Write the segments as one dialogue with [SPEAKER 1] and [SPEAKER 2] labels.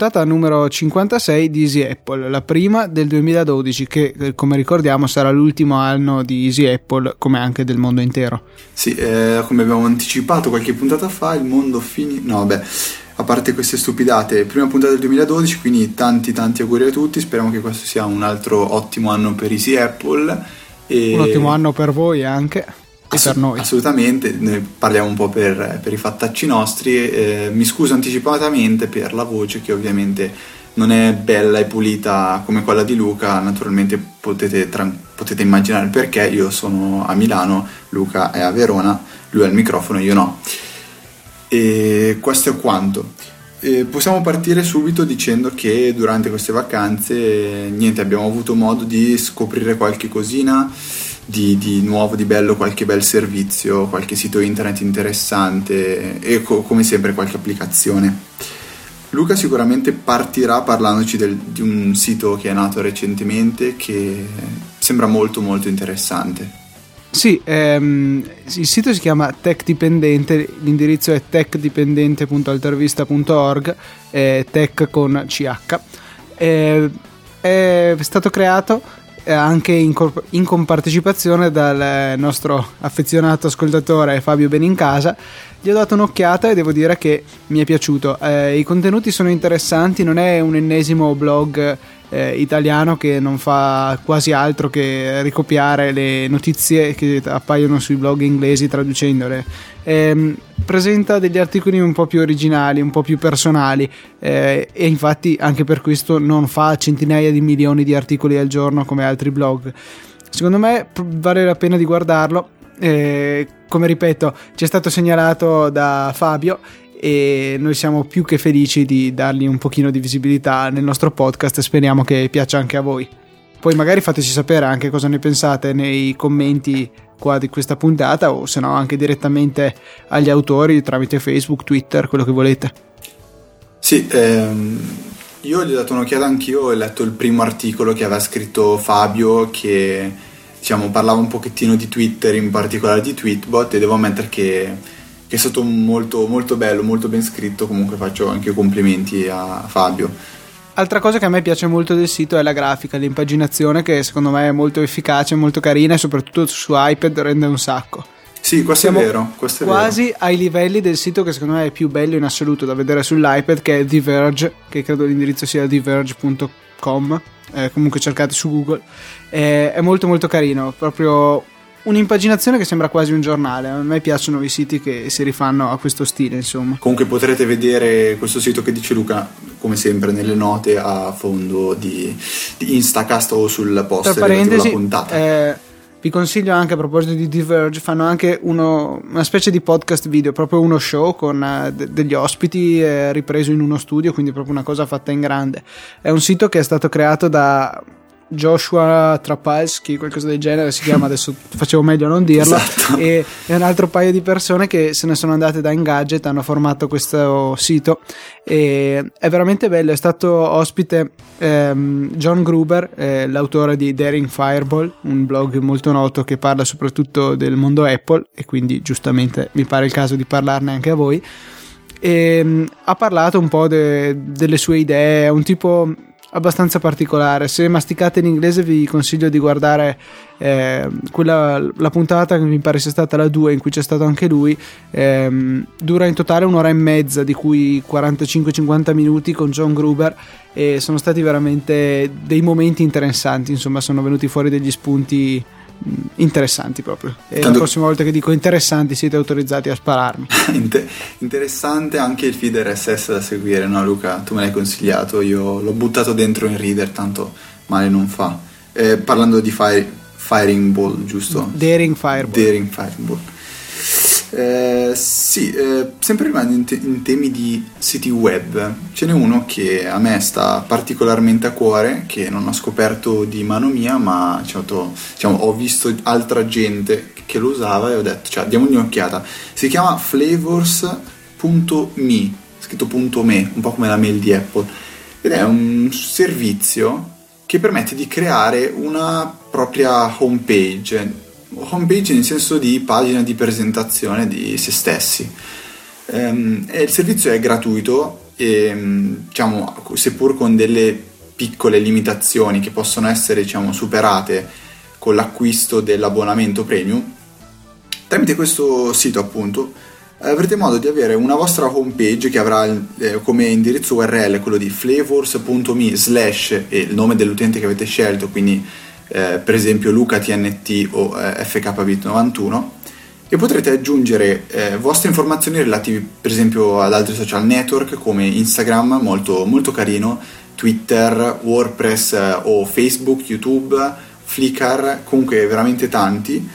[SPEAKER 1] puntata numero 56 di Easy Apple, la prima del 2012 che eh, come ricordiamo sarà l'ultimo anno di Easy Apple come anche del mondo intero.
[SPEAKER 2] Sì, eh, come abbiamo anticipato qualche puntata fa il mondo finì... No, vabbè, a parte queste stupidate, prima puntata del 2012, quindi tanti tanti auguri a tutti, speriamo che questo sia un altro ottimo anno per Easy Apple.
[SPEAKER 1] E... Un ottimo anno per voi anche. Ass- per noi.
[SPEAKER 2] Assolutamente, noi parliamo un po' per, per i fattacci nostri. Eh, mi scuso anticipatamente per la voce che ovviamente non è bella e pulita come quella di Luca, naturalmente potete, tra- potete immaginare perché io sono a Milano, Luca è a Verona, lui ha il microfono, io no. E questo è quanto. E possiamo partire subito dicendo che durante queste vacanze niente, abbiamo avuto modo di scoprire qualche cosina di, di, nuovo, di bello, qualche bel servizio, qualche sito internet interessante e co- come sempre qualche applicazione. Luca sicuramente partirà parlandoci del, di un sito che è nato recentemente che sembra molto molto interessante.
[SPEAKER 1] Sì, ehm, il sito si chiama Tech Dipendente, l'indirizzo è techdipendente.altervista.org, è tech con CH. È, è stato creato eh, anche in, co- in, compartecipazione dal nostro affezionato ascoltatore Fabio Benincasa. Gli ho dato un'occhiata e devo dire che mi è piaciuto. Eh, I contenuti sono interessanti, non è un ennesimo blog eh, italiano che non fa quasi altro che ricopiare le notizie che appaiono sui blog inglesi traducendole. Eh, presenta degli articoli un po' più originali, un po' più personali eh, e infatti anche per questo non fa centinaia di milioni di articoli al giorno come altri blog. Secondo me vale la pena di guardarlo. Eh, come ripeto, ci è stato segnalato da Fabio e noi siamo più che felici di dargli un pochino di visibilità nel nostro podcast e speriamo che piaccia anche a voi. Poi magari fateci sapere anche cosa ne pensate nei commenti qua di questa puntata o se no anche direttamente agli autori tramite Facebook, Twitter, quello che volete.
[SPEAKER 2] Sì, ehm, io gli ho dato un'occhiata anch'io, ho letto il primo articolo che aveva scritto Fabio che diciamo parlava un pochettino di Twitter, in particolare di Tweetbot e devo ammettere che che è stato molto, molto bello, molto ben scritto, comunque faccio anche complimenti a Fabio.
[SPEAKER 1] Altra cosa che a me piace molto del sito è la grafica, l'impaginazione che secondo me è molto efficace, molto carina e soprattutto su iPad rende un sacco.
[SPEAKER 2] Sì, questo Siamo è vero. Questo
[SPEAKER 1] è quasi vero. ai livelli del sito che secondo me è più bello in assoluto da vedere sull'iPad, che è The Verge, che credo l'indirizzo sia theverge.com. Eh, comunque cercate su Google. Eh, è molto molto carino, proprio un'impaginazione che sembra quasi un giornale. A me piacciono i siti che si rifanno a questo stile, insomma.
[SPEAKER 2] Comunque potrete vedere questo sito che dice Luca, come sempre, nelle note a fondo di, di Instacast o sul post
[SPEAKER 1] della puntata. Eh, vi consiglio anche a proposito di Diverge, fanno anche uno, una specie di podcast video, proprio uno show con uh, de- degli ospiti eh, ripreso in uno studio, quindi proprio una cosa fatta in grande. È un sito che è stato creato da Joshua Trapalski, qualcosa del genere si chiama, adesso facevo meglio a non dirlo, esatto. e, e, un altro paio di persone che se ne sono andate da Engadget, hanno formato questo sito e è veramente bello, è stato ospite ehm, John Gruber, eh, l'autore di Daring Fireball, un blog molto noto che parla soprattutto del mondo Apple e quindi giustamente mi pare il caso di parlarne anche a voi. E, um, ha parlato un po' de, delle sue idee, un tipo abbastanza particolare. Se masticate in inglese vi consiglio di guardare eh, quella, la puntata che mi pare sia stata la 2 in cui c'è stato anche lui. Eh, dura in totale un'ora e mezza, di cui 45-50 minuti con John Gruber e sono stati veramente dei momenti interessanti, insomma sono venuti fuori degli spunti interessanti proprio. E Tanto... la prossima volta che dico interessanti siete autorizzati a spararmi.
[SPEAKER 2] Inter- interessante anche il feed RSS da seguire, no Luca? Tu me l'hai consigliato, io l'ho buttato dentro in reader, tanto male non fa. Eh, parlando di fire, Firing Ball, giusto?
[SPEAKER 1] Daring Fireball.
[SPEAKER 2] Daring Fireball. Eh, sì, eh, sempre rimanendo in, te- in, temi di siti web, ce n'è uno che a me sta particolarmente a cuore, che non ho scoperto di mano mia, ma diciamo, diciamo, ho visto altra gente che lo usava e ho detto, cioè, diamogli un'occhiata. Si chiama flavors.me, scritto .me, un po' come la mail di Apple, ed è un servizio che permette di creare una propria homepage homepage nel senso di pagina di presentazione di se stessi. Um, il servizio è gratuito e, diciamo, seppur con delle piccole limitazioni che possono essere diciamo, superate con l'acquisto dell'abbonamento premium, tramite questo sito appunto avrete modo di avere una vostra homepage che avrà eh, come indirizzo URL quello di flavors.me slash e il nome dell'utente che avete scelto, quindi eh, per esempio Luca TNT o eh, FKBit91 e potrete aggiungere eh, vostre informazioni relative per esempio ad altri social network come Instagram, molto, molto carino, Twitter, WordPress eh, o Facebook, YouTube, Flickr, comunque veramente tanti.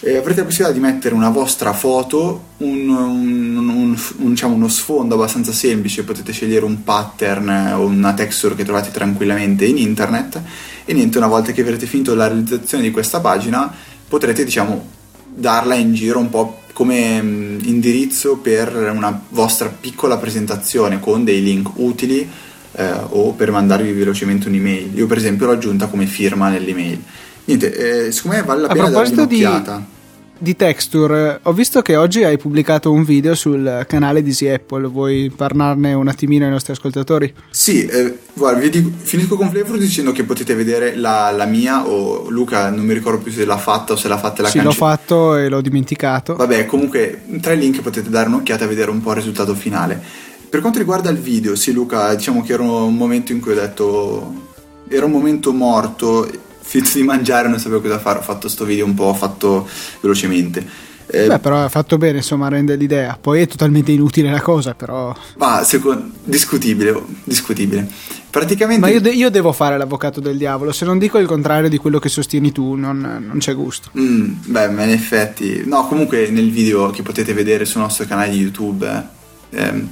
[SPEAKER 2] Eh, avrete la possibilità di mettere una vostra foto, un, un, un, diciamo uno sfondo abbastanza semplice, potete scegliere un pattern o una texture che trovate tranquillamente in internet e niente, una volta che avrete finito la realizzazione di questa pagina potrete diciamo darla in giro un po' come mm, indirizzo per una vostra piccola presentazione con dei link utili eh, o per mandarvi velocemente un'email. Io per esempio l'ho aggiunta come firma nell'email. Niente, eh, secondo me vale la
[SPEAKER 1] A
[SPEAKER 2] pena
[SPEAKER 1] dare
[SPEAKER 2] un'occhiata.
[SPEAKER 1] Di di Texture, ho visto che oggi hai pubblicato un video sul canale di Easy Apple, vuoi parlarne un attimino ai nostri ascoltatori?
[SPEAKER 2] Sì, eh, guarda, vi dico, finisco con Flavor dicendo che potete vedere la, la, mia o Luca, non mi ricordo più se l'ha fatta o se l'ha fatta la
[SPEAKER 1] Sì,
[SPEAKER 2] cancelli.
[SPEAKER 1] l'ho fatto e l'ho dimenticato.
[SPEAKER 2] Vabbè, comunque tra i link potete dare un'occhiata a vedere un po' il risultato finale. Per quanto riguarda il video, sì Luca, diciamo che era un momento in cui ho detto... Era un momento morto finito di mangiare non sapevo cosa fare, ho fatto sto video un po' fatto velocemente.
[SPEAKER 1] Eh, Beh, però ha fatto bene, insomma, rende l'idea. Poi è totalmente inutile la cosa, però.
[SPEAKER 2] Ma secondo, discutibile, discutibile. Praticamente.
[SPEAKER 1] Ma io, de- io, devo fare l'avvocato del diavolo. Se non dico il contrario di quello che sostieni tu, non, non c'è gusto.
[SPEAKER 2] Mm, beh, ma in effetti. No, comunque nel video che potete vedere sul nostro canale di YouTube, ehm,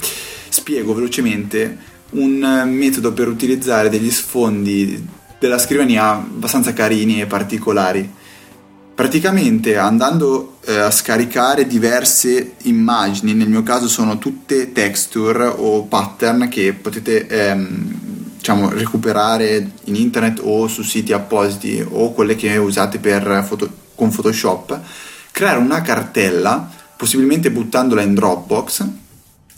[SPEAKER 2] spiego velocemente un metodo per utilizzare degli sfondi della scrivania abbastanza carini e particolari. Praticamente andando eh, a scaricare diverse immagini, nel mio caso sono tutte texture o pattern che potete ehm, diciamo, recuperare in internet o su siti appositi o quelle che usate foto- con Photoshop, creare una cartella, possibilmente buttandola in Dropbox,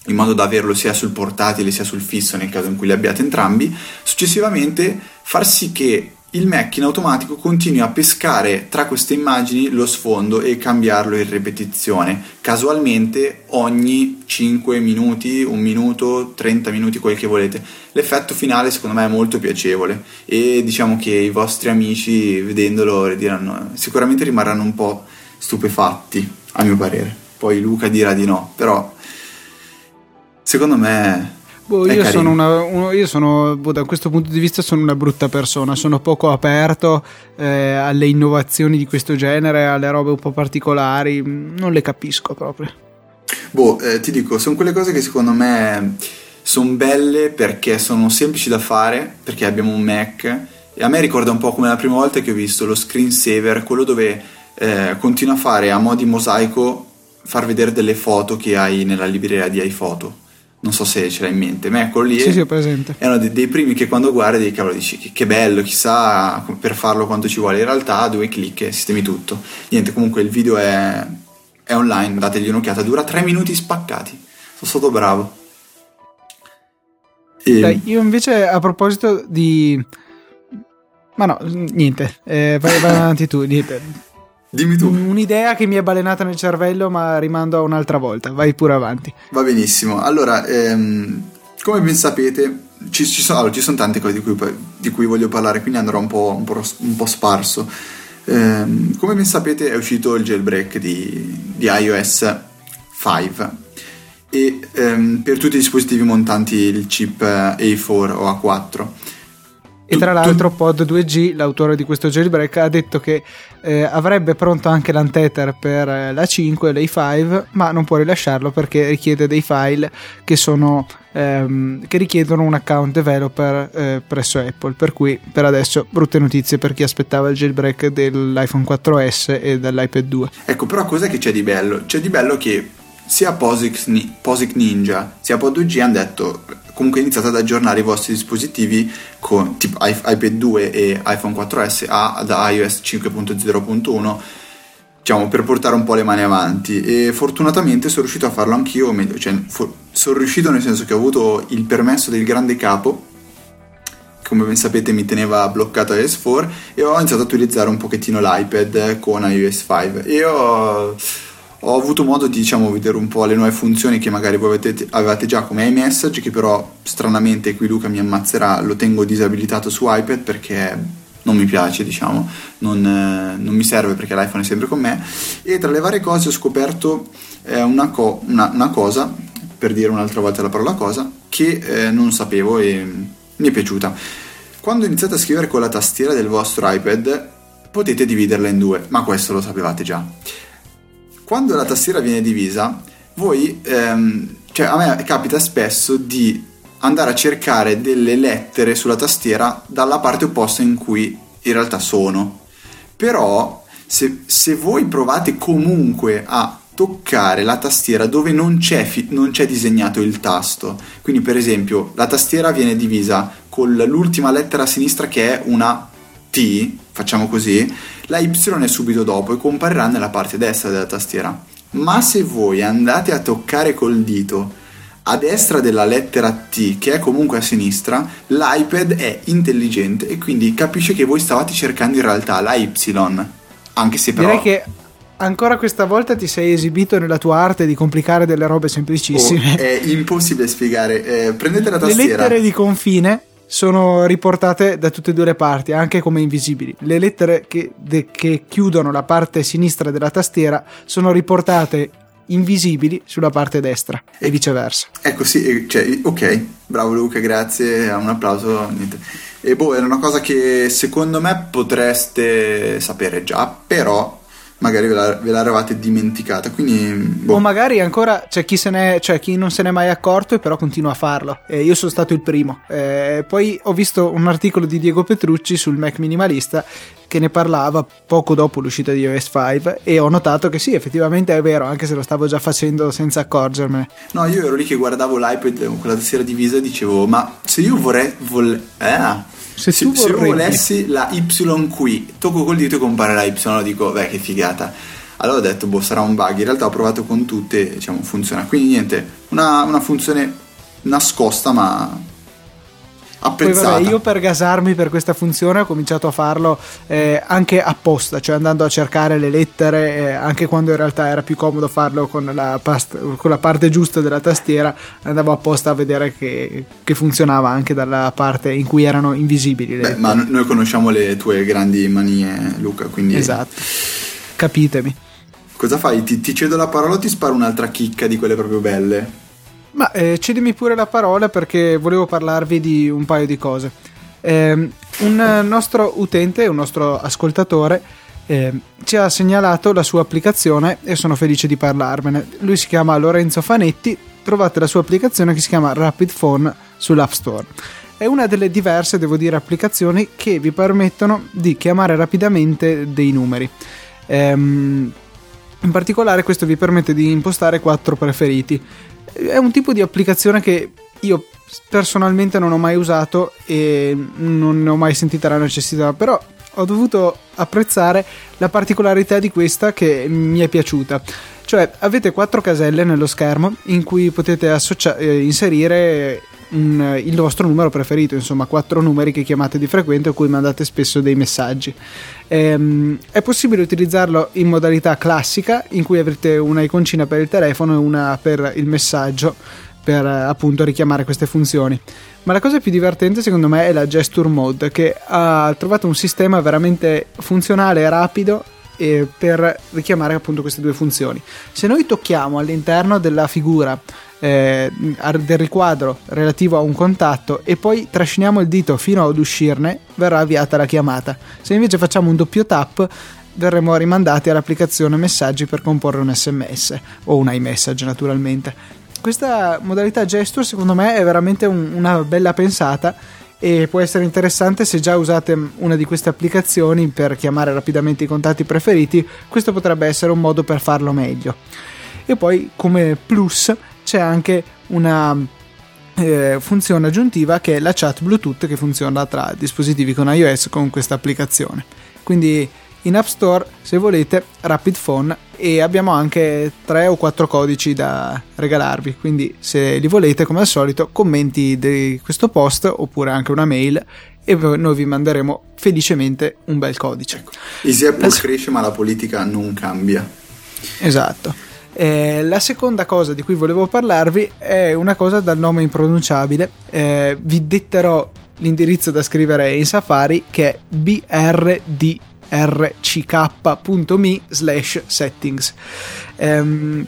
[SPEAKER 2] in modo da averlo sia sul portatile sia sul fisso nel caso in cui li abbiate entrambi, successivamente far sì che il Mac in automatico continui a pescare tra queste immagini lo sfondo e cambiarlo in ripetizione, casualmente ogni 5 minuti, 1 minuto, 30 minuti, quel che volete. L'effetto finale secondo me è molto piacevole e diciamo che i vostri amici vedendolo diranno, sicuramente rimarranno un po' stupefatti, a mio parere. Poi Luca dirà di no, però secondo me
[SPEAKER 1] Boh, io, sono una, uno, io sono boh, da questo punto di vista sono una brutta persona, sono poco aperto eh, alle innovazioni di questo genere, alle robe un po' particolari, non le capisco proprio.
[SPEAKER 2] Boh, eh, ti dico, sono quelle cose che secondo me sono belle perché sono semplici da fare, perché abbiamo un Mac. E a me ricorda un po' come la prima volta che ho visto lo screensaver, quello dove eh, continua a fare a mo' di mosaico far vedere delle foto che hai nella libreria di iPhoto non so se ce l'hai in mente, ma eccolo lì.
[SPEAKER 1] Sì, sì, ho presente.
[SPEAKER 2] È uno dei, dei, primi che quando guardi, cavolo, dici che, che, bello, chissà per farlo quanto ci vuole. In realtà, due clic e sistemi tutto. Niente, comunque il video è, è online, dategli un'occhiata, dura tre minuti spaccati. Sono stato bravo.
[SPEAKER 1] E... Dai, io invece a proposito di... Ma no, niente, eh, vai, vai avanti tu, niente.
[SPEAKER 2] Dimmi tu.
[SPEAKER 1] Un'idea che mi è balenata nel cervello, ma rimando a un'altra volta. Vai pure avanti.
[SPEAKER 2] Va benissimo. Allora, ehm, come ben sapete, ci, ci, sono, allora, ci, sono, tante cose di cui, di cui, voglio parlare, quindi andrò un po', un po', un po sparso. Ehm, come ben sapete, è uscito il jailbreak di, di iOS 5 e ehm, per tutti i dispositivi montanti il chip A4 o A4
[SPEAKER 1] e tra l'altro Pod 2G, l'autore di questo jailbreak, ha detto che eh, avrebbe pronto anche l'untether per eh, la 5 e l'A5, ma non può rilasciarlo perché richiede dei file che, sono, ehm, che richiedono un account developer eh, presso Apple. Per cui per adesso brutte notizie per chi aspettava il jailbreak dell'iPhone 4S e dell'iPad 2.
[SPEAKER 2] Ecco, però cos'è che c'è di bello? C'è di bello che sia POSIX, Ninja sia Pod2G hanno detto comunque iniziate ad aggiornare i vostri dispositivi con tipo iPad 2 e iPhone 4S ad iOS 5.0.1 diciamo, per portare un po' le mani avanti. E fortunatamente sono riuscito a farlo anch'io, o meglio, cioè, for- sono riuscito nel senso che ho avuto il permesso del grande capo come ben sapete mi teneva bloccato iOS 4 e ho iniziato a utilizzare un pochettino l'iPad con iOS 5 e ho, ho avuto modo di diciamo, vedere un po' le nuove funzioni che magari voi avete, avevate già come iMessage che però stranamente qui Luca mi ammazzerà lo tengo disabilitato su iPad perché non mi piace, diciamo, non, eh, non, mi serve perché l'iPhone è sempre con me. E tra le varie cose ho scoperto eh, una, co- una, una, cosa, per dire un'altra volta la parola cosa, che eh, non sapevo e mi è piaciuta. Quando iniziate a scrivere con la tastiera del vostro iPad potete dividerla in due, ma questo lo sapevate già. Quando la tastiera viene divisa, voi, ehm, cioè a me capita spesso di andare a cercare delle lettere sulla tastiera dalla parte opposta in cui in realtà sono. Però se, se voi provate comunque a toccare la tastiera dove non c'è, fi- non c'è, disegnato il tasto. Quindi, per esempio, la tastiera viene divisa con l'ultima lettera a sinistra che è una T, facciamo così, la Y è subito dopo e comparirà nella parte destra della tastiera. Ma se voi andate a toccare col dito a destra della lettera T, che è comunque a sinistra, l'iPad è intelligente e quindi capisce che voi stavate cercando in realtà la Y. Anche se però...
[SPEAKER 1] Direi che ancora questa volta ti sei esibito nella tua arte di complicare delle robe semplicissime.
[SPEAKER 2] Oh, è impossibile spiegare. Eh, prendete la tastiera.
[SPEAKER 1] Le lettere di confine sono riportate da tutte e due le parti, anche come invisibili. Le lettere che, de, che chiudono la parte sinistra della tastiera sono riportate invisibili sulla parte destra e viceversa.
[SPEAKER 2] Ecco sì, cioè, ok, bravo Luca, grazie, un applauso. Niente. E boh, era una cosa che secondo me potreste sapere già, però magari ve, la, ve l'eravate dimenticata. Quindi, boh.
[SPEAKER 1] O magari ancora c'è chi, se ne, cioè chi non se n'è mai accorto e però continua a farlo. Eh, io sono stato il primo. Eh, poi ho visto un articolo di Diego Petrucci sul Mac minimalista che ne parlava poco dopo l'uscita di iOS 5 e ho notato che sì, effettivamente è vero, anche se lo stavo già facendo senza accorgermene.
[SPEAKER 2] No, io ero lì che guardavo l'iPad con quella tastiera divisa e dicevo, ma se io vorrei... Vol- eh, se, se, se io volessi la Y qui, tocco col dito e compare la Y, lo dico, beh, che figata. Allora ho detto, boh, sarà un bug. In realtà ho provato con tutte, diciamo, funziona. Quindi niente, una, una funzione nascosta, ma apprezzata.
[SPEAKER 1] Poi, vabbè, io per gasarmi per questa funzione ho cominciato a farlo eh, anche apposta, cioè andando a cercare le lettere, eh, anche quando in realtà era più comodo farlo con la, past- con la, parte giusta della tastiera, andavo apposta a vedere che, che, funzionava anche dalla parte in cui erano invisibili.
[SPEAKER 2] Beh, ma noi conosciamo le tue grandi manie, Luca, quindi...
[SPEAKER 1] Esatto, capitemi.
[SPEAKER 2] Cosa fai? Ti, ti cedo la parola o ti sparo un'altra chicca di quelle proprio belle?
[SPEAKER 1] Ma eh, cedimi pure la parola perché volevo parlarvi di un paio di cose. Eh, un nostro utente, un nostro ascoltatore, eh, ci ha segnalato la sua applicazione e sono felice di parlarvene. Lui si chiama Lorenzo Fanetti, trovate la sua applicazione che si chiama Rapid Phone sull'App Store. È una delle diverse, devo dire, applicazioni che vi permettono di chiamare rapidamente dei numeri. Ehm, in particolare questo vi permette di impostare quattro preferiti è un tipo di applicazione che io personalmente non ho mai usato e non ne ho mai sentita la necessità, però ho dovuto apprezzare la particolarità di questa che mi è piaciuta. Cioè, avete quattro caselle nello schermo in cui potete associa- eh, inserire un, il vostro numero preferito, insomma, quattro numeri che chiamate di frequente o cui mandate spesso dei messaggi. Ehm, è possibile utilizzarlo in modalità classica, in cui avrete una iconcina per il telefono e una per il messaggio per appunto richiamare queste funzioni. Ma la cosa più divertente secondo me è la gesture mode che ha trovato un sistema veramente funzionale e rapido per richiamare appunto queste due funzioni. Se noi tocchiamo all'interno della figura eh, del riquadro relativo a un contatto e poi trasciniamo il dito fino ad uscirne, verrà avviata la chiamata. Se invece facciamo un doppio tap, verremo rimandati all'applicazione messaggi per comporre un sms o un iMessage naturalmente. Questa modalità gesture secondo me è veramente un, una bella pensata e può essere interessante se già usate una di queste applicazioni per chiamare rapidamente i contatti preferiti, questo potrebbe essere un modo per farlo meglio. E poi come plus c'è anche una eh, funzione aggiuntiva che è la chat Bluetooth che funziona tra dispositivi con iOS con questa applicazione. Quindi in App Store se volete Rapid Phone e abbiamo anche 3 o 4 codici da regalarvi quindi se li volete come al solito commenti di questo post oppure anche una mail e noi vi manderemo felicemente un bel codice. Ecco.
[SPEAKER 2] Easy Apple la... cresce ma la politica non cambia.
[SPEAKER 1] Esatto. Eh, la seconda cosa di cui volevo parlarvi è una cosa dal nome impronunciabile. Eh, vi detterò l'indirizzo da scrivere in Safari che è brdrck.me slash settings. Um,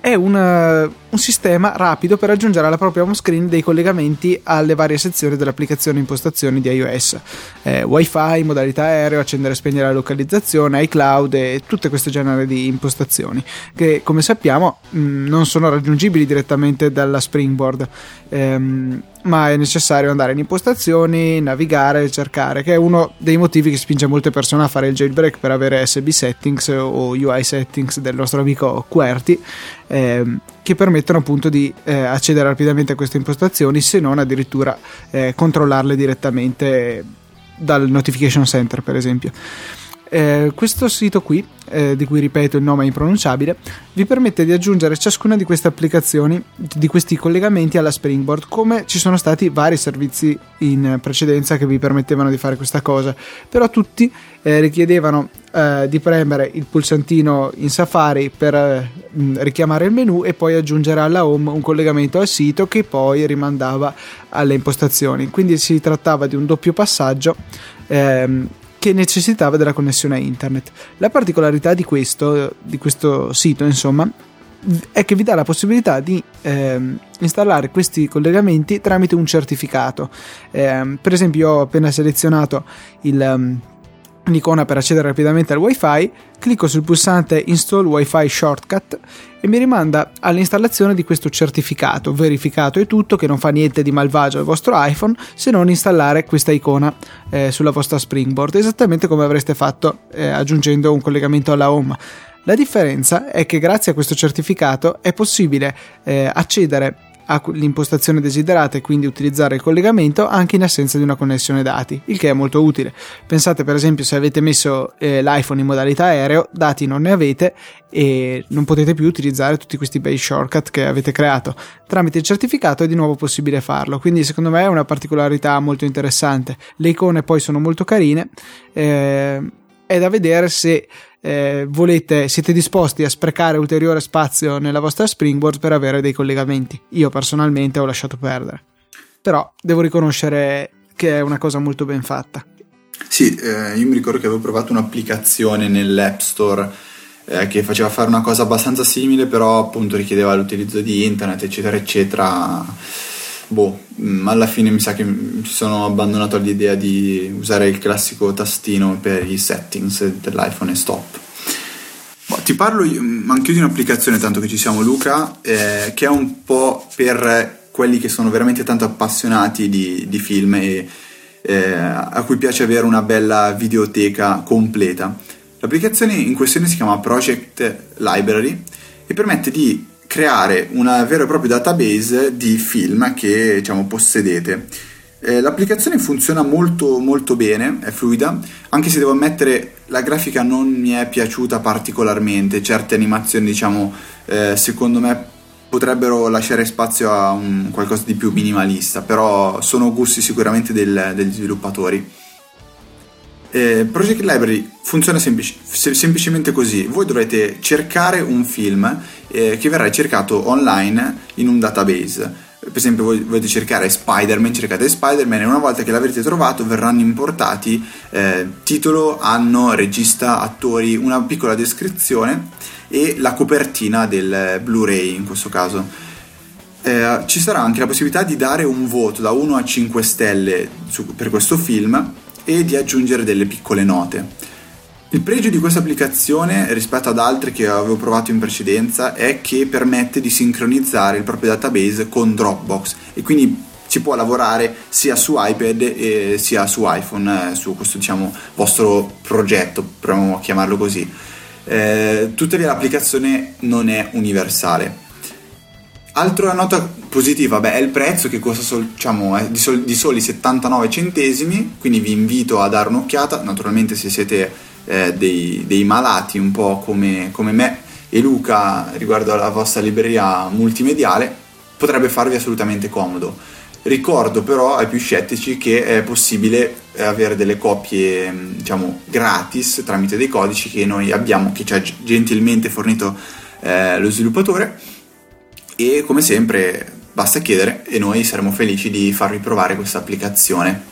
[SPEAKER 1] è una, un sistema rapido per aggiungere alla propria home screen dei collegamenti alle varie sezioni dell'applicazione impostazioni di iOS. Eh, Wi-Fi, modalità aereo, accendere e spegnere la localizzazione, iCloud e tutte queste genere di impostazioni che come sappiamo mh, mm, non sono raggiungibili direttamente dalla Springboard. Ehm, ma è necessario andare in impostazioni, navigare, cercare, che è uno dei motivi che spinge molte persone a fare il jailbreak per avere SB settings o UI settings del nostro amico QWERTY, ehm, che permettono appunto di eh, accedere rapidamente a queste impostazioni, se non addirittura eh, controllarle direttamente dal notification center, per esempio. Eh, questo sito qui, eh, di cui ripeto il nome è impronunciabile, vi permette di aggiungere ciascuna di queste applicazioni, di questi collegamenti alla Springboard, come ci sono stati vari servizi in precedenza che vi permettevano di fare questa cosa, però tutti eh, richiedevano eh, di premere il pulsantino in Safari per eh, richiamare il menu e poi aggiungere alla home un collegamento al sito che poi rimandava alle impostazioni. Quindi si trattava di un doppio passaggio ehm, che necessitava della connessione a internet. La particolarità di questo, di questo sito, insomma, è che vi dà la possibilità di ehm, installare questi collegamenti tramite un certificato. Eh, per esempio, ho appena selezionato il, um, l'icona per accedere rapidamente al wifi, clicco sul pulsante Install Wi-Fi Shortcut e mi rimanda all'installazione di questo certificato verificato e tutto che non fa niente di malvagio al vostro iPhone se non installare questa icona eh, sulla vostra Springboard, esattamente come avreste fatto eh, aggiungendo un collegamento alla home. La differenza è che grazie a questo certificato è possibile eh, accedere all'impostazione desiderata e quindi utilizzare il collegamento anche in assenza di una connessione dati, il che è molto utile. Pensate per esempio se avete messo eh, l'iPhone in modalità aereo, dati non ne avete e non potete più utilizzare tutti questi bei shortcut che avete creato. Tramite il certificato è di nuovo possibile farlo, quindi secondo me è una particolarità molto interessante. Le icone poi sono molto carine, eh, è da vedere se eh, volete, siete disposti a sprecare ulteriore spazio nella vostra Springboard per avere dei collegamenti. Io personalmente ho lasciato perdere. Però devo riconoscere che è una cosa molto ben fatta.
[SPEAKER 2] Sì, eh, io mi ricordo che avevo provato un'applicazione nell'App Store eh, che faceva fare una cosa abbastanza simile, però appunto richiedeva l'utilizzo di internet, eccetera, eccetera boh, mm, alla fine mi sa che mi sono abbandonato all'idea di usare il classico tastino per i settings dell'iPhone e stop. Boh, ti parlo mm, anche di un'applicazione, tanto che ci siamo Luca, eh, che è un po' per quelli che sono veramente tanto appassionati di, di film e eh, a cui piace avere una bella videoteca completa. L'applicazione in questione si chiama Project Library e permette di creare una vera e propria database di film che diciamo, possedete. Eh, l'applicazione funziona molto molto bene, è fluida, anche se devo ammettere la grafica non mi è piaciuta particolarmente, certe animazioni diciamo eh, secondo me potrebbero lasciare spazio a un qualcosa di più minimalista, però sono gusti sicuramente del, degli sviluppatori. Eh, Project Library funziona semplic- semplicemente così: voi dovrete cercare un film eh, che verrà cercato online in un database. Per esempio, voi volete cercare Spider-Man, cercate Spider-Man e una volta che l'avrete trovato verranno importati eh, titolo, anno, regista, attori, una piccola descrizione e la copertina del Blu-ray in questo caso. Eh, ci sarà anche la possibilità di dare un voto da 1 a 5 stelle su, per questo film e di aggiungere delle piccole note. Il pregio di questa applicazione rispetto ad altre che avevo provato in precedenza è che permette di sincronizzare il proprio database con Dropbox e quindi si può lavorare sia su iPad e sia su iPhone, eh, su questo diciamo vostro progetto, proviamo a chiamarlo così. Eh, tuttavia l'applicazione non è universale. Altra nota positiva beh, è il prezzo che costa sol, diciamo, di, sol, di, soli 79 centesimi, quindi vi invito a dare un'occhiata, naturalmente se siete eh, dei, dei, malati, un po' come, come me e Luca riguardo alla vostra libreria multimediale, potrebbe farvi assolutamente comodo. Ricordo però ai più scettici che è possibile avere delle copie diciamo gratis tramite dei codici che noi abbiamo, che ci ha gentilmente fornito eh, lo sviluppatore e come sempre basta chiedere e noi saremo felici di farvi provare questa applicazione.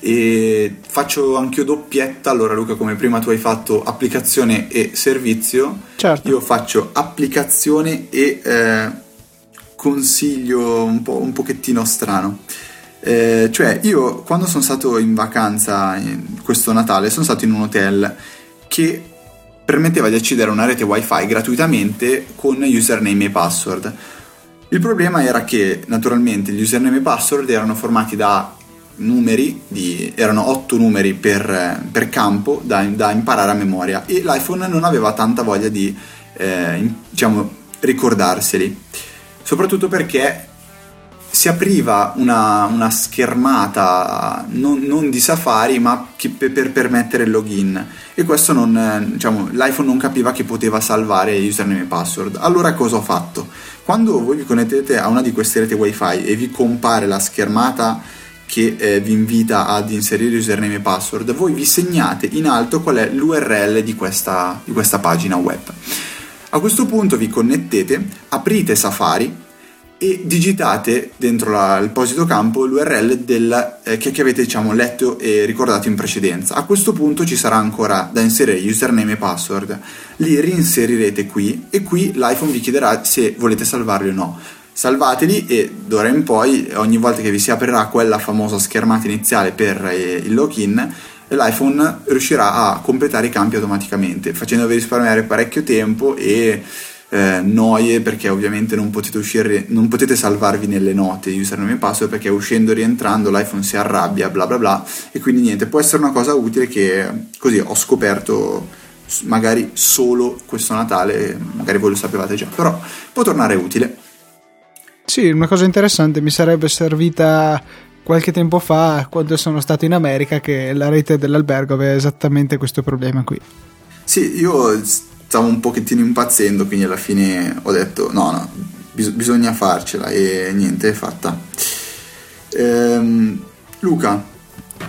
[SPEAKER 2] E faccio anche io doppietta, allora Luca come prima tu hai fatto applicazione e servizio,
[SPEAKER 1] certo.
[SPEAKER 2] io faccio applicazione e eh, consiglio un, po', un pochettino strano. Eh, cioè io quando sono stato in vacanza in questo Natale sono stato in un hotel che permetteva di accedere a una rete wifi gratuitamente con username e password. Il problema era che naturalmente gli username e password erano formati da numeri, di, erano otto numeri per, per campo da, da, imparare a memoria e l'iPhone non aveva tanta voglia di eh, diciamo, ricordarseli, soprattutto perché si apriva una, una schermata non, non, di Safari ma per, per, permettere il login e questo non, diciamo, l'iPhone non capiva che poteva salvare username e password. Allora cosa ho fatto? Quando voi vi connettete a una di queste reti wifi e vi compare la schermata che eh, vi invita ad inserire username e password, voi vi segnate in alto qual è l'URL di questa, di questa pagina web. A questo punto vi connettete, aprite Safari e digitate dentro la, il posito campo l'URL del, eh, che, che, avete diciamo, letto e ricordato in precedenza. A questo punto ci sarà ancora da inserire username e password, li reinserirete qui e qui l'iPhone vi chiederà se volete salvarli o no salvateli e d'ora in poi ogni volta che vi si aprirà quella famosa schermata iniziale per eh, il login l'iPhone riuscirà a completare i campi automaticamente facendovi risparmiare parecchio tempo e eh, noie perché ovviamente non potete uscire non potete salvarvi nelle note username e password perché uscendo e rientrando l'iPhone si arrabbia bla bla bla e quindi niente può essere una cosa utile che così ho scoperto magari solo questo Natale magari voi lo sapevate già però può tornare utile
[SPEAKER 1] sì, una cosa interessante mi sarebbe servita qualche tempo fa quando sono stato in America che la rete dell'albergo aveva esattamente questo problema qui.
[SPEAKER 2] Sì, io stavo un pochettino impazzendo, quindi alla fine ho detto no, no, bis- bisogna farcela e niente, è fatta. Ehm, Luca,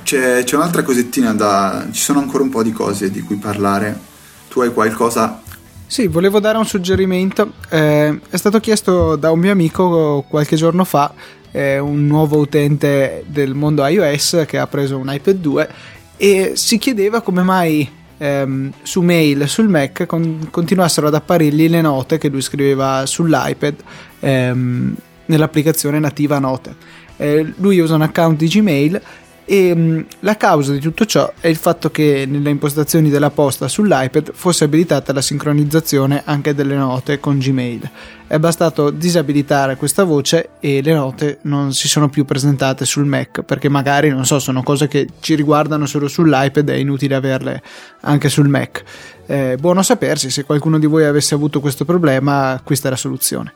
[SPEAKER 2] c'è, c'è un'altra cosettina da... ci sono ancora un po' di cose di cui parlare. Tu hai qualcosa
[SPEAKER 1] sì, volevo dare un suggerimento. Eh, è stato chiesto da un mio amico qualche giorno fa, eh, un nuovo utente del mondo iOS che ha preso un iPad 2 e si chiedeva come mai ehm, su mail sul Mac con- continuassero ad apparirgli le note che lui scriveva sull'iPad ehm, nell'applicazione nativa Note. Eh, lui usa un account di Gmail e mm, la causa di tutto ciò è il fatto che nelle impostazioni della posta sull'iPad fosse abilitata la sincronizzazione anche delle note con Gmail. È bastato disabilitare questa voce e le note non si sono più presentate sul Mac perché magari non so, sono cose che ci riguardano solo sull'iPad, è inutile averle anche sul Mac. Eh, buono sapersi, se qualcuno di voi avesse avuto questo problema, questa è la soluzione.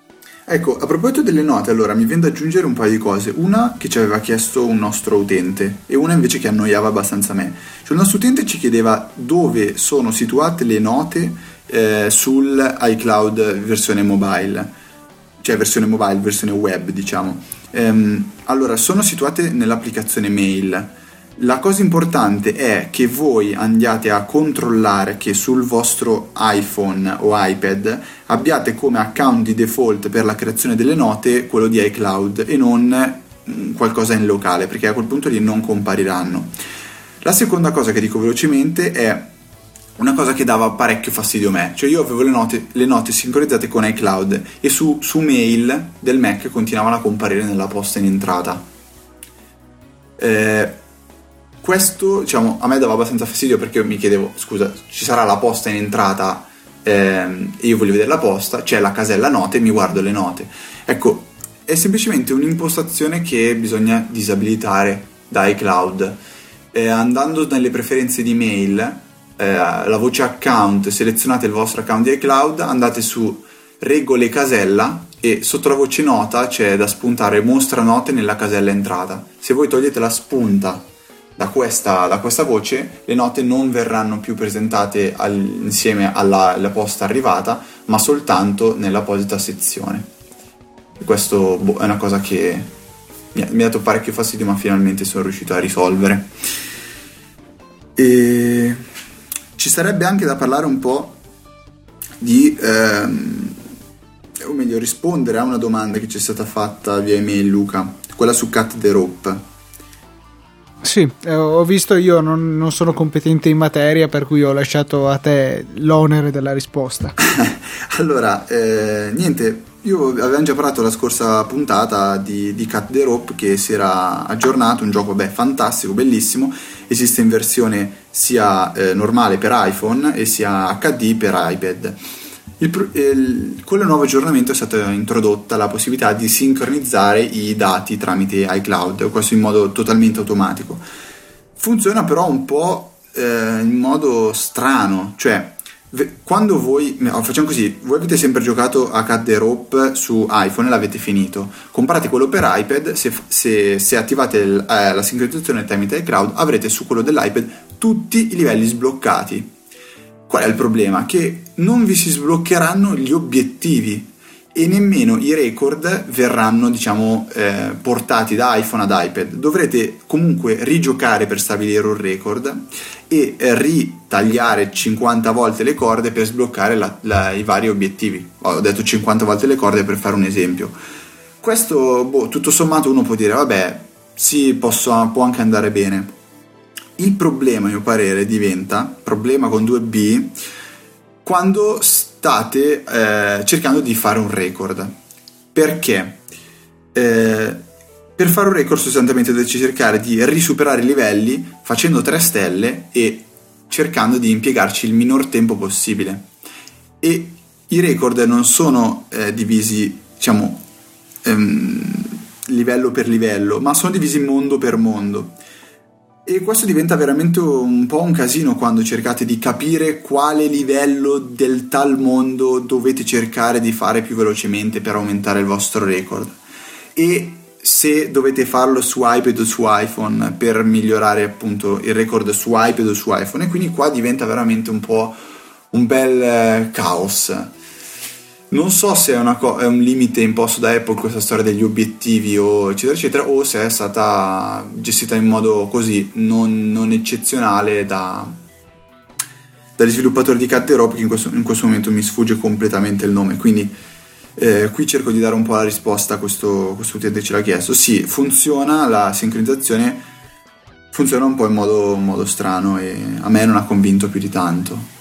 [SPEAKER 2] Ecco, a proposito delle note, allora mi viene da aggiungere un paio di cose. Una che ci aveva chiesto un nostro utente e una invece che annoiava abbastanza me. Cioè, il nostro utente ci chiedeva dove sono situate le note eh, sul iCloud versione mobile, cioè versione mobile, versione web, diciamo. Ehm, allora, sono situate nell'applicazione mail la cosa importante è che voi andiate a controllare che sul vostro iPhone o iPad abbiate come account di default per la creazione delle note quello di iCloud e non mm, qualcosa in locale, perché a quel punto lì non compariranno. La seconda cosa che dico velocemente è una cosa che dava parecchio fastidio a me, cioè io avevo le note, le note sincronizzate con iCloud e su, su mail del Mac continuavano a comparire nella posta in entrata. Eh, questo diciamo, a me dava abbastanza fastidio perché mi chiedevo, scusa, ci sarà la posta in entrata ehm, e io voglio vedere la posta, c'è la casella note, mi guardo le note. Ecco, è semplicemente un'impostazione che bisogna disabilitare da iCloud. Eh, andando nelle preferenze di mail, eh, la voce account, selezionate il vostro account di iCloud, andate su regole casella e sotto la voce nota c'è da spuntare mostra note nella casella entrata. Se voi togliete la spunta da questa, da questa voce le note non verranno più presentate al, insieme alla, alla, posta arrivata, ma soltanto nell'apposita sezione. E questo boh, è una cosa che mi ha, mi ha dato parecchio fastidio, ma finalmente sono riuscito a risolvere. E ci sarebbe anche da parlare un po' di, ehm, o meglio, rispondere a una domanda che ci è stata fatta via email, Luca, quella su Cut the Rope
[SPEAKER 1] sì, eh, ho visto, io non, non, sono competente in materia, per cui ho lasciato a te l'onere della risposta.
[SPEAKER 2] allora, eh, niente, io avevamo già parlato la scorsa puntata di, di Cut the Rope che si era aggiornato, un gioco beh, fantastico, bellissimo, esiste in versione sia eh, normale per iPhone e sia HD per iPad. Il, il, con il nuovo aggiornamento è stata introdotta la possibilità di sincronizzare i dati tramite iCloud, questo in modo totalmente automatico. Funziona però un po' eh, in modo strano, cioè quando voi, facciamo così, voi avete sempre giocato a Cut the Rope su iPhone e l'avete finito, comprate quello per iPad, se, se, se attivate il, eh, la sincronizzazione tramite iCloud avrete su quello dell'iPad tutti i livelli sbloccati Qual è il problema? Che non vi si sbloccheranno gli obiettivi e nemmeno i record verranno diciamo eh, portati da iPhone ad iPad. Dovrete comunque rigiocare per stabilire un record e ritagliare 50 volte le corde per sbloccare la, la, i vari obiettivi. Ho detto 50 volte le corde per fare un esempio. Questo boh, tutto sommato uno può dire vabbè sì posso, può anche andare bene. Il problema, a mio parere, diventa problema con 2B quando state eh, cercando di fare un record. Perché? Eh, per fare un record sostanzialmente dovete cercare di risuperare i livelli facendo 3 stelle e cercando di impiegarci il minor tempo possibile. E i record non sono eh, divisi, diciamo, ehm, livello per livello, ma sono divisi mondo per mondo. E questo diventa veramente un po' un casino quando cercate di capire quale livello del tal mondo dovete cercare di fare più velocemente per aumentare il vostro record. E se dovete farlo su iPad o su iPhone per migliorare appunto il record su iPad o su iPhone. E quindi qua diventa veramente un po' un bel eh, caos. Non so se è, co- è, un limite imposto da Apple questa storia degli obiettivi o eccetera eccetera o se è stata gestita in modo così non, non eccezionale da, dagli sviluppatori di Cat Europe che in questo, in questo, momento mi sfugge completamente il nome quindi eh, qui cerco di dare un po' la risposta a questo, questo utente ce l'ha chiesto. Sì funziona la sincronizzazione funziona un po' in modo, in modo strano e a me non ha convinto più di tanto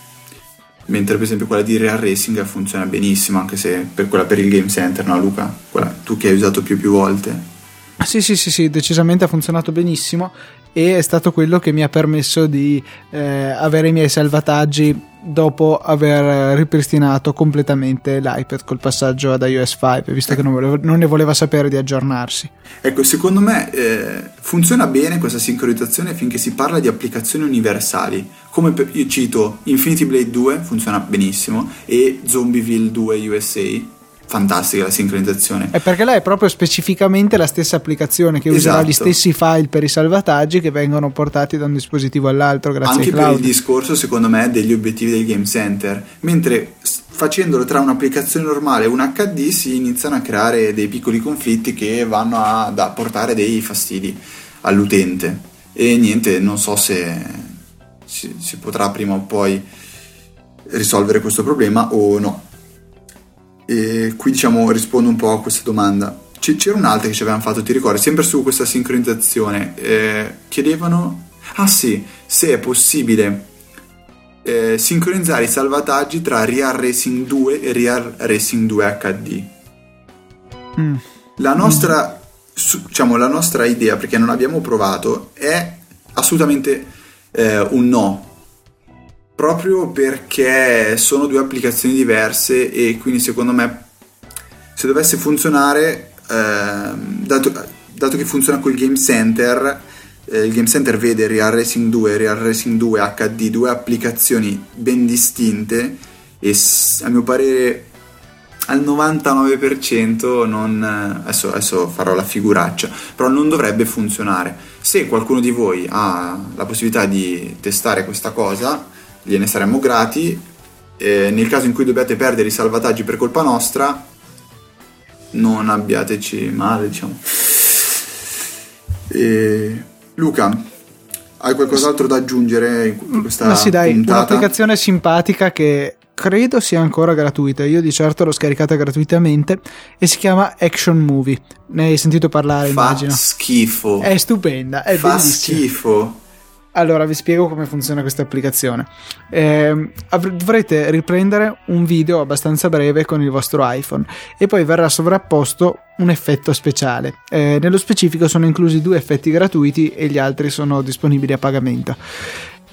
[SPEAKER 2] mentre per esempio quella di Real Racing funziona benissimo anche se per quella per il Game Center no Luca? Quella, tu che hai usato più più volte
[SPEAKER 1] sì sì sì sì decisamente ha funzionato benissimo e è stato quello che mi ha permesso di eh, avere i miei salvataggi dopo aver ripristinato completamente l'iPad col passaggio ad iOS 5 visto che non, volevo, non, ne voleva sapere di aggiornarsi.
[SPEAKER 2] Ecco secondo me eh, funziona bene questa sincronizzazione finché si parla di applicazioni universali. Come per, io cito Infinity Blade 2 funziona benissimo e Zombieville 2 USA fantastica la sincronizzazione.
[SPEAKER 1] È perché là è proprio specificamente la stessa applicazione che userà gli esatto. stessi file per i salvataggi che vengono portati da un dispositivo all'altro grazie
[SPEAKER 2] Anche
[SPEAKER 1] ai cloud.
[SPEAKER 2] per il discorso, secondo me, degli obiettivi del Game Center. Mentre facendolo tra un'applicazione normale e un HD si iniziano a creare dei piccoli conflitti che vanno a, a portare dei fastidi all'utente. E niente, non so se si, si potrà prima o poi risolvere questo problema o no e qui diciamo rispondo un po' a questa domanda. C- c'era un'altra che ci avevano fatto, ti ricordi, sempre su questa sincronizzazione. Eh, chiedevano, ah sì, se è possibile eh, sincronizzare i salvataggi tra Real Racing 2 e Real Racing 2 HD. Mm. La nostra, su, diciamo, la nostra idea, perché non abbiamo provato, è assolutamente eh, un no proprio perché sono due applicazioni diverse e quindi secondo me se dovesse funzionare, eh, dato, dato, che funziona col Game Center, eh, il Game Center vede Real Racing 2 e Real Racing 2 HD, due applicazioni ben distinte e a mio parere al 99% non, adesso, adesso farò la figuraccia, però non dovrebbe funzionare. Se qualcuno di voi ha la possibilità di testare questa cosa, gliene saremmo grati. Eh, nel caso in cui dobbiate perdere i salvataggi per colpa nostra, non abbiateci male, diciamo. E... Luca, hai qualcos'altro da aggiungere in questa
[SPEAKER 1] Ma sì, dai,
[SPEAKER 2] puntata?
[SPEAKER 1] un'applicazione simpatica che credo sia ancora gratuita. Io di certo l'ho scaricata gratuitamente e si chiama Action Movie. Ne hai sentito parlare,
[SPEAKER 2] Fa
[SPEAKER 1] immagino.
[SPEAKER 2] schifo.
[SPEAKER 1] È stupenda, è
[SPEAKER 2] Fa
[SPEAKER 1] bellissima.
[SPEAKER 2] schifo.
[SPEAKER 1] Allora, vi spiego come funziona questa applicazione. Eh, avr- dovrete riprendere un video abbastanza breve con il vostro iPhone e poi verrà sovrapposto un effetto speciale. Eh, nello specifico sono inclusi due effetti gratuiti e gli altri sono disponibili a pagamento.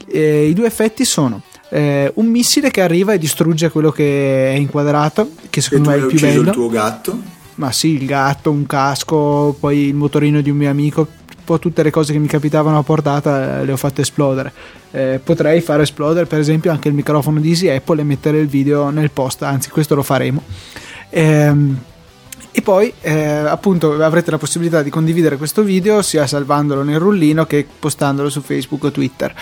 [SPEAKER 1] Eh, I due effetti sono eh, un missile che arriva e distrugge quello che è inquadrato, che secondo me è il più bello.
[SPEAKER 2] il tuo gatto.
[SPEAKER 1] Ma sì, il gatto, un casco, poi il motorino di un mio amico, po' tutte le cose che mi capitavano a portata eh, le ho fatte esplodere. Eh, potrei far esplodere per esempio anche il microfono di Easy Apple e mettere il video nel post, anzi questo lo faremo. Ehm, e poi eh, appunto avrete la possibilità di condividere questo video sia salvandolo nel rullino che postandolo su Facebook o Twitter.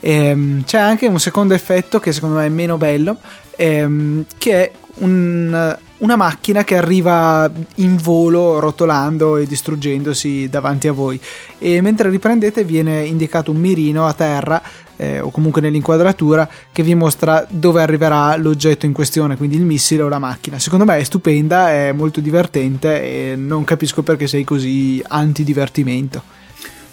[SPEAKER 1] Ehm, c'è anche un secondo effetto che secondo me è meno bello, ehm, che è un- una macchina che arriva in volo rotolando e distruggendosi davanti a voi e mentre riprendete viene indicato un mirino a terra eh, o comunque nell'inquadratura che vi mostra dove arriverà l'oggetto in questione, quindi il missile o la macchina. Secondo me è stupenda, è molto divertente e non capisco perché sei così anti-divertimento.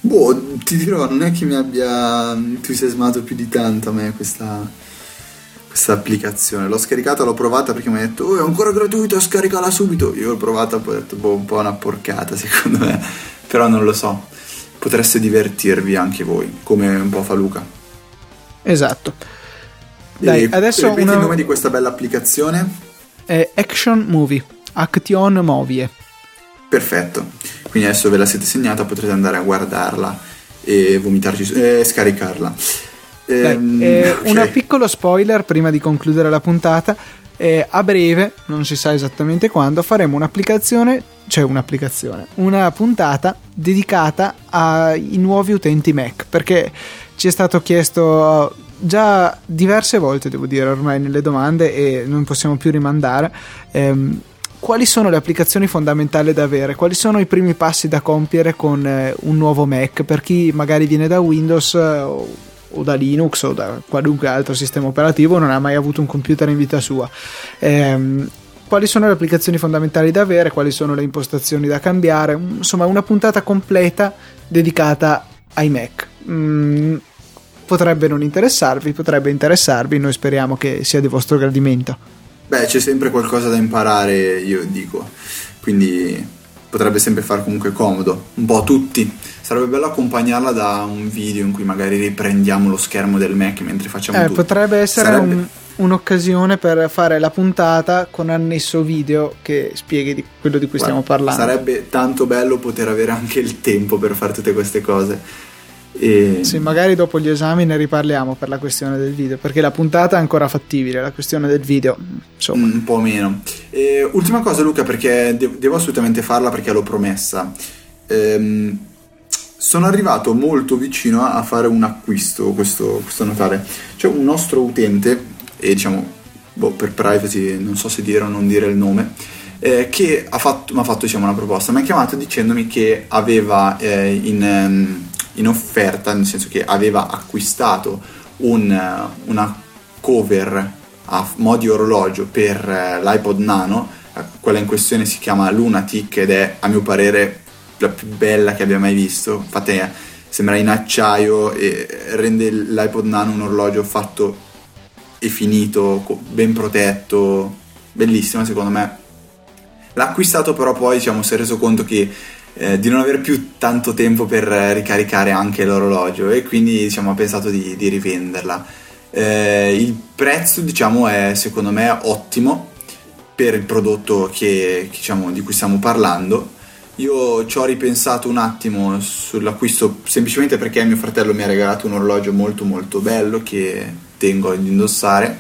[SPEAKER 2] Boh, ti dirò, non è che mi abbia entusiasmato più di tanto a me questa, questa applicazione. L'ho scaricata, l'ho provata perché mi ha detto, oh, è ancora gratuita, scaricala subito. Io l'ho provata, poi ho detto, boh, un po' una porcata secondo me, però non lo so. Potreste divertirvi anche voi, come un po' fa Luca.
[SPEAKER 1] Esatto. Dai,
[SPEAKER 2] E
[SPEAKER 1] adesso
[SPEAKER 2] ripeti
[SPEAKER 1] una-
[SPEAKER 2] il nome di questa bella applicazione?
[SPEAKER 1] È Action Movie, Action Movie.
[SPEAKER 2] Perfetto. Quindi adesso ve la siete segnata, potrete andare a guardarla e vomitarci su- e scaricarla. Ehm,
[SPEAKER 1] eh,
[SPEAKER 2] ok.
[SPEAKER 1] Un piccolo spoiler prima di concludere la puntata. Eh, a breve, non si sa esattamente quando, faremo un'applicazione, cioè un'applicazione, una puntata dedicata ai nuovi utenti Mac, perché ci è stato chiesto già diverse volte, devo dire, ormai nelle domande e non possiamo più rimandare. ehm, quali sono le applicazioni fondamentali da avere? Quali sono i primi passi da compiere con eh, un nuovo Mac? Per chi magari viene da Windows eh, o, da Linux o da qualunque altro sistema operativo, non ha mai avuto un computer in vita sua. Ehm, quali sono le applicazioni fondamentali da avere? Quali sono le impostazioni da cambiare? Un- Insomma, una puntata completa dedicata ai Mac. Mm, potrebbe non interessarvi, potrebbe interessarvi, noi speriamo che sia di vostro gradimento.
[SPEAKER 2] Beh, c'è sempre qualcosa da imparare, io dico. Quindi potrebbe sempre far comunque comodo, un po' a tutti. Sarebbe bello accompagnarla da un video in cui magari riprendiamo lo schermo del Mac mentre facciamo
[SPEAKER 1] Eh,
[SPEAKER 2] tutto.
[SPEAKER 1] potrebbe essere
[SPEAKER 2] Sarebbe-
[SPEAKER 1] un- un'occasione per fare la puntata con annesso video che spieghi di quello di cui
[SPEAKER 2] Guarda,
[SPEAKER 1] stiamo parlando.
[SPEAKER 2] Sarebbe tanto bello poter avere anche il tempo per fare tutte queste cose. E...
[SPEAKER 1] Sì, magari dopo gli esami ne riparliamo per la questione del video, perché la puntata è ancora fattibile, la questione del video, insomma.
[SPEAKER 2] Un po' meno. E, ultima cosa, Luca, perché de- devo assolutamente farla perché l'ho promessa. Ehm, sono arrivato molto vicino a fare un acquisto questo, questo Natale. C'è un nostro utente, e diciamo, boh, per privacy, non so se dire o non dire il nome, eh, che ha fatto, mi ha fatto diciamo, una proposta. Mi ha chiamato dicendomi che aveva eh, in, ehm, in offerta, nel senso che aveva acquistato un, eh, una cover a f- mo' di orologio per eh, l'iPod Nano, eh, quella in questione si chiama Lunatic ed è a mio parere la più bella che abbia mai visto. Infatti sembra in acciaio e rende l'iPod Nano un orologio fatto e finito, ben protetto, bellissima secondo me. L'ha acquistato però poi diciamo, si è reso conto che eh, di non avere più tanto tempo per ricaricare anche l'orologio e quindi diciamo, ha pensato di, di rivenderla. Eh, il prezzo diciamo, è secondo me ottimo per il prodotto che, diciamo, di cui stiamo parlando. Io ci ho ripensato un attimo sull'acquisto semplicemente perché mio fratello mi ha regalato un orologio molto molto bello che tengo ad indossare.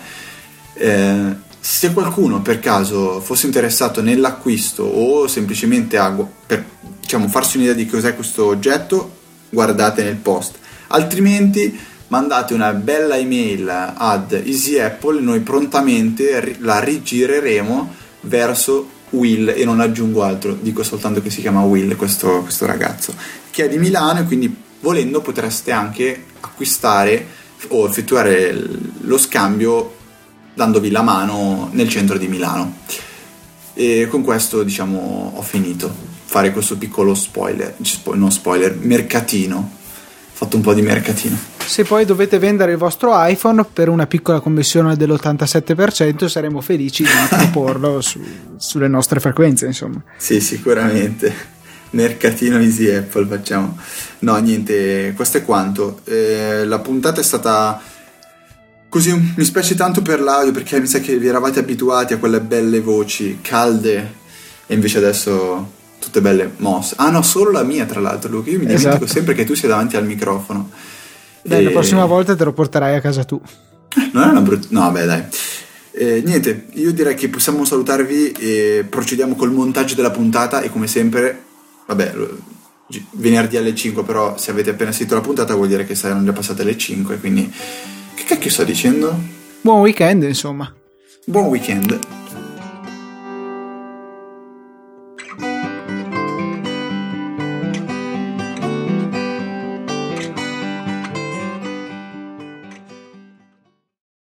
[SPEAKER 2] Eh, se qualcuno per caso fosse interessato nell'acquisto o semplicemente a per diciamo, farsi un'idea di cos'è questo oggetto, guardate nel post. Altrimenti mandate una bella email ad Easy Apple e noi prontamente la rigireremo verso Will e non aggiungo altro, dico soltanto che si chiama Will questo, questo ragazzo, che è di Milano e quindi volendo potreste anche acquistare o effettuare lo scambio dandovi la mano nel centro di Milano. E con questo diciamo ho finito fare questo piccolo spoiler, non spoiler, mercatino fatto un po' di mercatino.
[SPEAKER 1] Se poi dovete vendere il vostro iPhone per una piccola commissione dell'87%, saremo felici di proporlo su, sulle nostre frequenze, insomma.
[SPEAKER 2] Sì, sicuramente. Mercatino Easy Apple facciamo. No, niente, questo è quanto. Eh, la puntata è stata così, mi spiace tanto per l'audio perché mi sa che vi eravate abituati a quelle belle voci calde e invece adesso tutte belle mosse. Ah no, solo la mia tra l'altro, Luca. Io mi esatto. dimentico sempre che tu sia davanti al microfono.
[SPEAKER 1] Dai, e... la prossima volta te lo porterai a casa tu.
[SPEAKER 2] Non è una brutta... No, beh, dai. Eh, niente, io direi che possiamo salutarvi e procediamo col montaggio della puntata e come sempre, vabbè, venerdì alle 5, però se avete appena sentito la puntata vuol dire che saranno già passate le 5, quindi che cacchio sto dicendo?
[SPEAKER 1] Buon weekend, insomma.
[SPEAKER 2] Buon weekend.